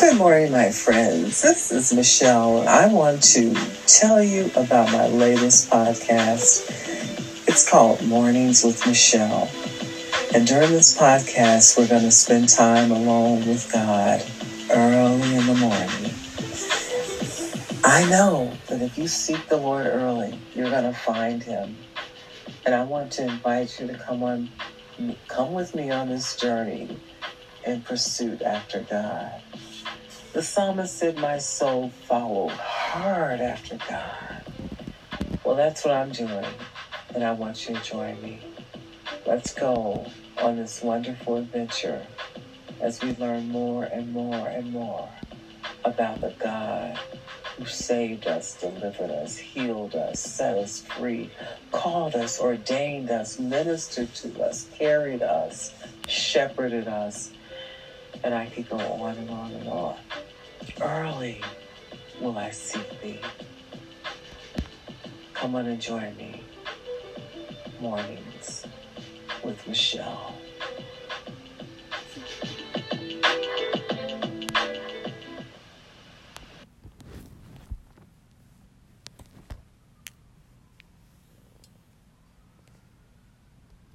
Good morning, my friends. This is Michelle. I want to tell you about my latest podcast. It's called Mornings with Michelle. And during this podcast, we're going to spend time alone with God early in the morning. I know that if you seek the Lord early, you're going to find him. And I want to invite you to come on come with me on this journey in pursuit after God. The psalmist said, My soul followed hard after God. Well, that's what I'm doing, and I want you to join me. Let's go on this wonderful adventure as we learn more and more and more about the God saved us, delivered us, healed us, set us free, called us, ordained us, ministered to us, carried us, shepherded us. And I could go on and on and on. Early will I seek thee. Come on and join me. Mornings with Michelle.